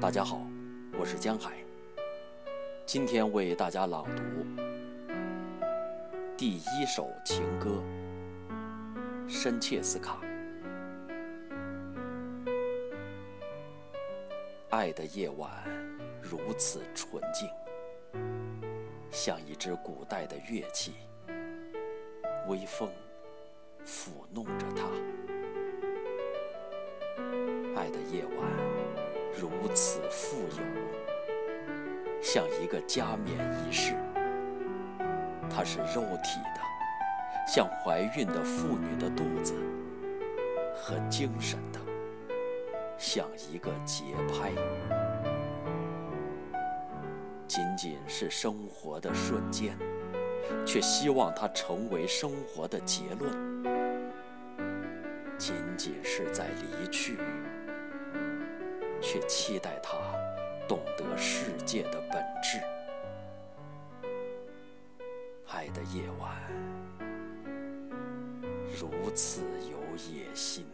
大家好，我是江海。今天为大家朗读第一首情歌《深切斯卡》。爱的夜晚如此纯净，像一支古代的乐器，微风抚弄着它。爱的夜晚如此富有，像一个加冕仪式。它是肉体的，像怀孕的妇女的肚子，和精神的。像一个节拍，仅仅是生活的瞬间，却希望它成为生活的结论；仅仅是在离去，却期待他懂得世界的本质。爱的夜晚如此有野心。